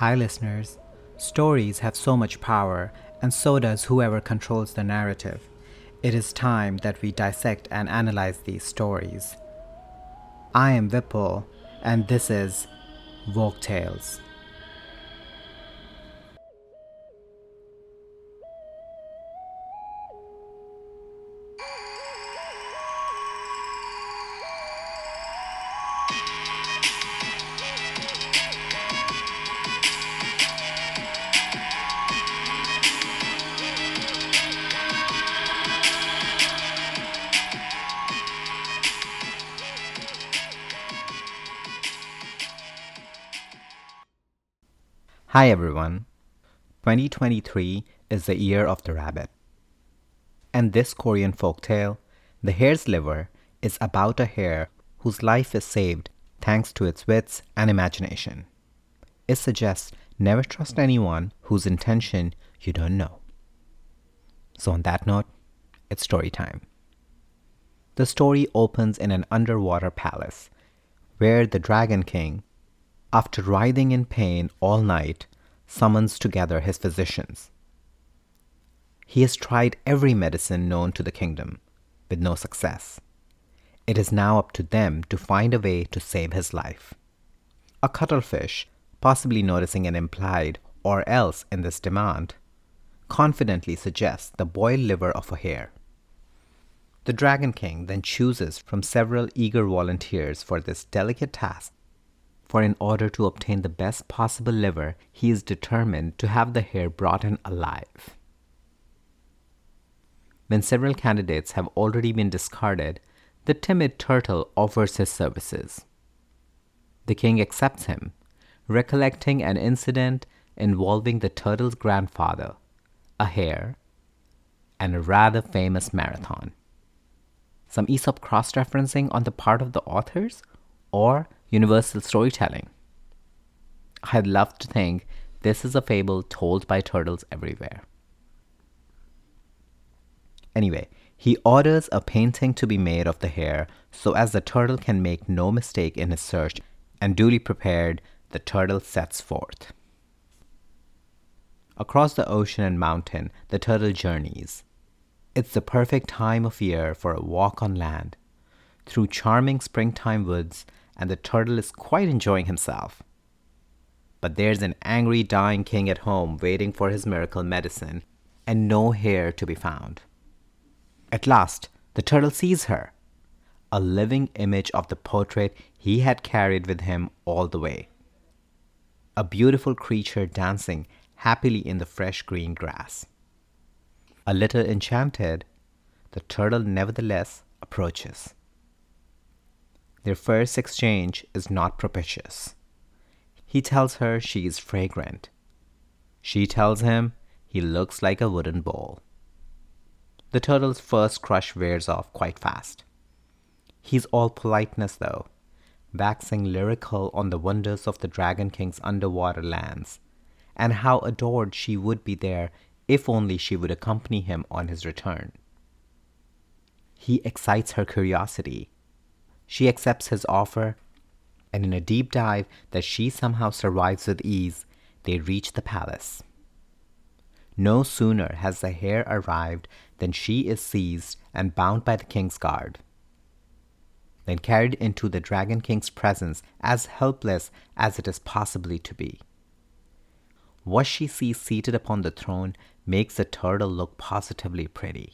Hi, listeners. Stories have so much power, and so does whoever controls the narrative. It is time that we dissect and analyze these stories. I am Vipul, and this is Woke Tales. Hi everyone. 2023 is the year of the rabbit. And this Korean folktale, The Hare's Liver, is about a hare whose life is saved thanks to its wits and imagination. It suggests never trust anyone whose intention you don't know. So, on that note, it's story time. The story opens in an underwater palace where the Dragon King after writhing in pain all night, summons together his physicians. He has tried every medicine known to the kingdom, with no success. It is now up to them to find a way to save his life. A cuttlefish, possibly noticing an implied or else in this demand, confidently suggests the boiled liver of a hare. The Dragon King then chooses from several eager volunteers for this delicate task for in order to obtain the best possible liver, he is determined to have the hare brought in alive. When several candidates have already been discarded, the timid turtle offers his services. The king accepts him, recollecting an incident involving the turtle's grandfather, a hare, and a rather famous marathon. Some Aesop cross referencing on the part of the authors, or universal storytelling. I'd love to think this is a fable told by turtles everywhere. Anyway, he orders a painting to be made of the hare so as the turtle can make no mistake in his search, and duly prepared, the turtle sets forth. Across the ocean and mountain, the turtle journeys. It's the perfect time of year for a walk on land, through charming springtime woods and the turtle is quite enjoying himself. But there's an angry dying king at home waiting for his miracle medicine, and no hare to be found. At last, the turtle sees her, a living image of the portrait he had carried with him all the way. A beautiful creature dancing happily in the fresh green grass. A little enchanted, the turtle nevertheless approaches. Their first exchange is not propitious. He tells her she is fragrant. She tells him he looks like a wooden bowl. The turtle's first crush wears off quite fast. He's all politeness, though, waxing lyrical on the wonders of the Dragon King's underwater lands, and how adored she would be there if only she would accompany him on his return. He excites her curiosity she accepts his offer, and in a deep dive that she somehow survives with ease, they reach the palace. No sooner has the hare arrived than she is seized and bound by the king's guard. Then carried into the Dragon King's presence as helpless as it is possibly to be. What she sees seated upon the throne makes the turtle look positively pretty.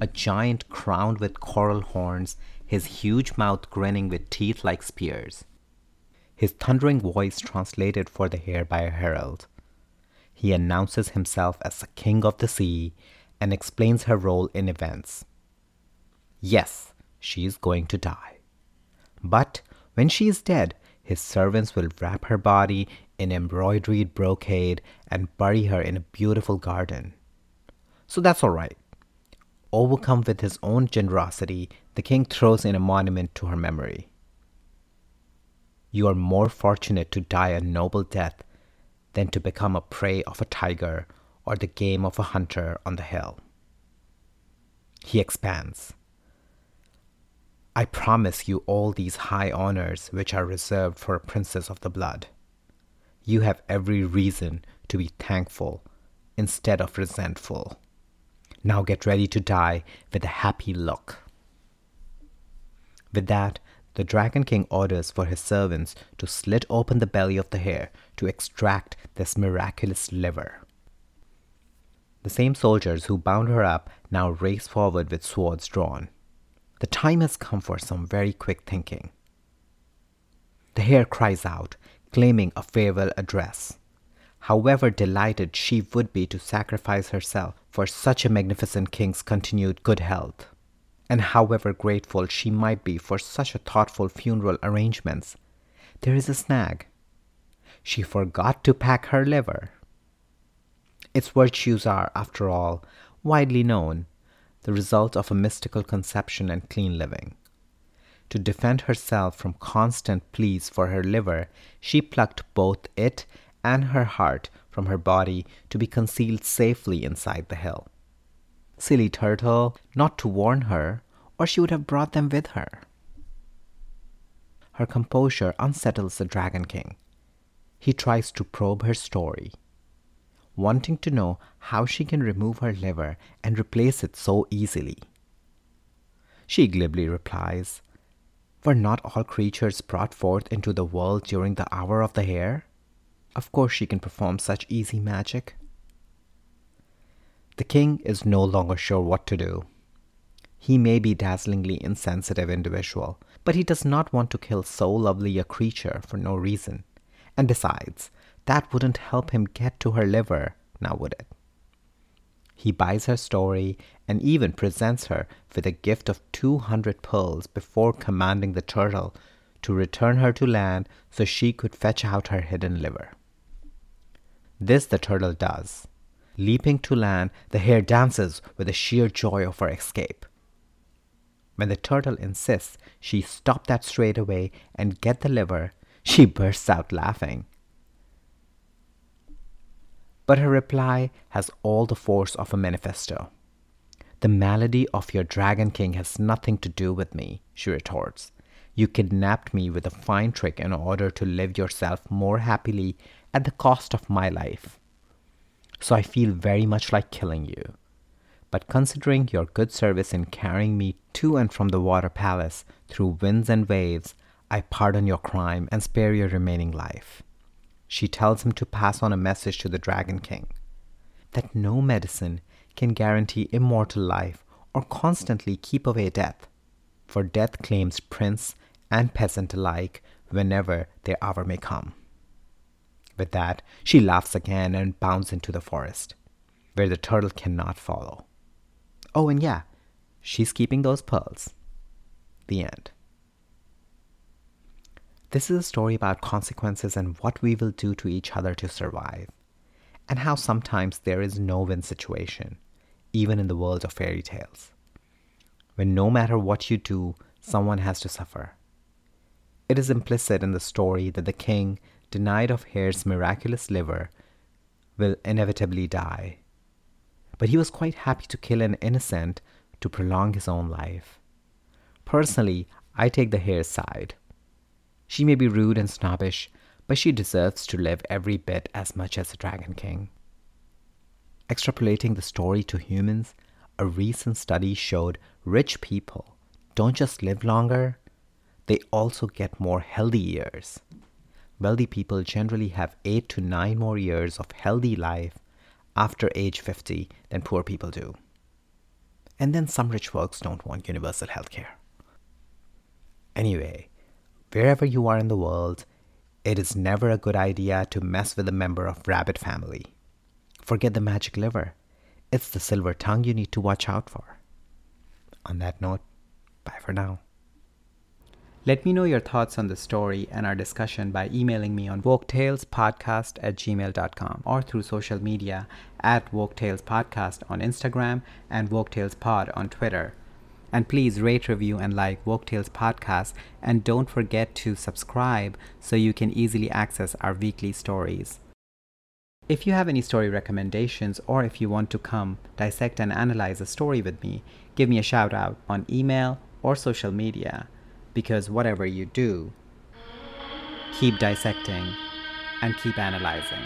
A giant crowned with coral horns his huge mouth grinning with teeth like spears. His thundering voice translated for the hare by a herald. He announces himself as the king of the sea and explains her role in events. Yes, she is going to die. But when she is dead, his servants will wrap her body in embroidered brocade and bury her in a beautiful garden. So that's all right. Overcome with his own generosity, the king throws in a monument to her memory. You are more fortunate to die a noble death than to become a prey of a tiger or the game of a hunter on the hill. He expands. I promise you all these high honors which are reserved for a princess of the blood. you have every reason to be thankful instead of resentful. Now get ready to die with a happy look. With that, the Dragon King orders for his servants to slit open the belly of the hare to extract this miraculous liver. The same soldiers who bound her up now race forward with swords drawn. The time has come for some very quick thinking. The hare cries out, claiming a farewell address. However delighted she would be to sacrifice herself for such a magnificent king's continued good health, and however grateful she might be for such a thoughtful funeral arrangements, there is a snag. She forgot to pack her liver. Its virtues are, after all, widely known, the result of a mystical conception and clean living. To defend herself from constant pleas for her liver, she plucked both it and her heart from her body to be concealed safely inside the hill. Silly turtle, not to warn her, or she would have brought them with her. Her composure unsettles the Dragon King. He tries to probe her story, wanting to know how she can remove her liver and replace it so easily. She glibly replies, were not all creatures brought forth into the world during the hour of the hare? Of course she can perform such easy magic. The king is no longer sure what to do. He may be dazzlingly insensitive individual, but he does not want to kill so lovely a creature for no reason. And besides, that wouldn't help him get to her liver, now would it? He buys her story and even presents her with a gift of 200 pearls before commanding the turtle to return her to land so she could fetch out her hidden liver. This the turtle does. Leaping to land, the hare dances with the sheer joy of her escape. When the turtle insists she stop that straight away and get the liver, she bursts out laughing but her reply has all the force of a manifesto. The malady of your dragon king has nothing to do with me, she retorts. You kidnapped me with a fine trick in order to live yourself more happily at the cost of my life. So I feel very much like killing you. But considering your good service in carrying me to and from the water palace through winds and waves, I pardon your crime and spare your remaining life she tells him to pass on a message to the Dragon King that no medicine can guarantee immortal life or constantly keep away death, for death claims prince and peasant alike whenever their hour may come. With that, she laughs again and bounds into the forest, where the turtle cannot follow. Oh, and yeah, she's keeping those pearls. The end. This is a story about consequences and what we will do to each other to survive, and how sometimes there is no win situation, even in the world of fairy tales. When no matter what you do, someone has to suffer. It is implicit in the story that the king, denied of Hare's miraculous liver, will inevitably die. But he was quite happy to kill an innocent to prolong his own life. Personally, I take the hare's side. She may be rude and snobbish, but she deserves to live every bit as much as the Dragon King. Extrapolating the story to humans, a recent study showed rich people don't just live longer, they also get more healthy years. Wealthy people generally have 8 to 9 more years of healthy life after age 50 than poor people do. And then some rich folks don't want universal health care. Anyway, wherever you are in the world, it is never a good idea to mess with a member of rabbit family. Forget the magic liver. It's the silver tongue you need to watch out for. On that note, bye for now. Let me know your thoughts on the story and our discussion by emailing me on woketalespodcast at gmail.com or through social media at woketalespodcast on Instagram and woketalespod on Twitter. And please rate, review, and like Woke Tales podcast. And don't forget to subscribe so you can easily access our weekly stories. If you have any story recommendations or if you want to come dissect and analyze a story with me, give me a shout out on email or social media. Because whatever you do, keep dissecting and keep analyzing.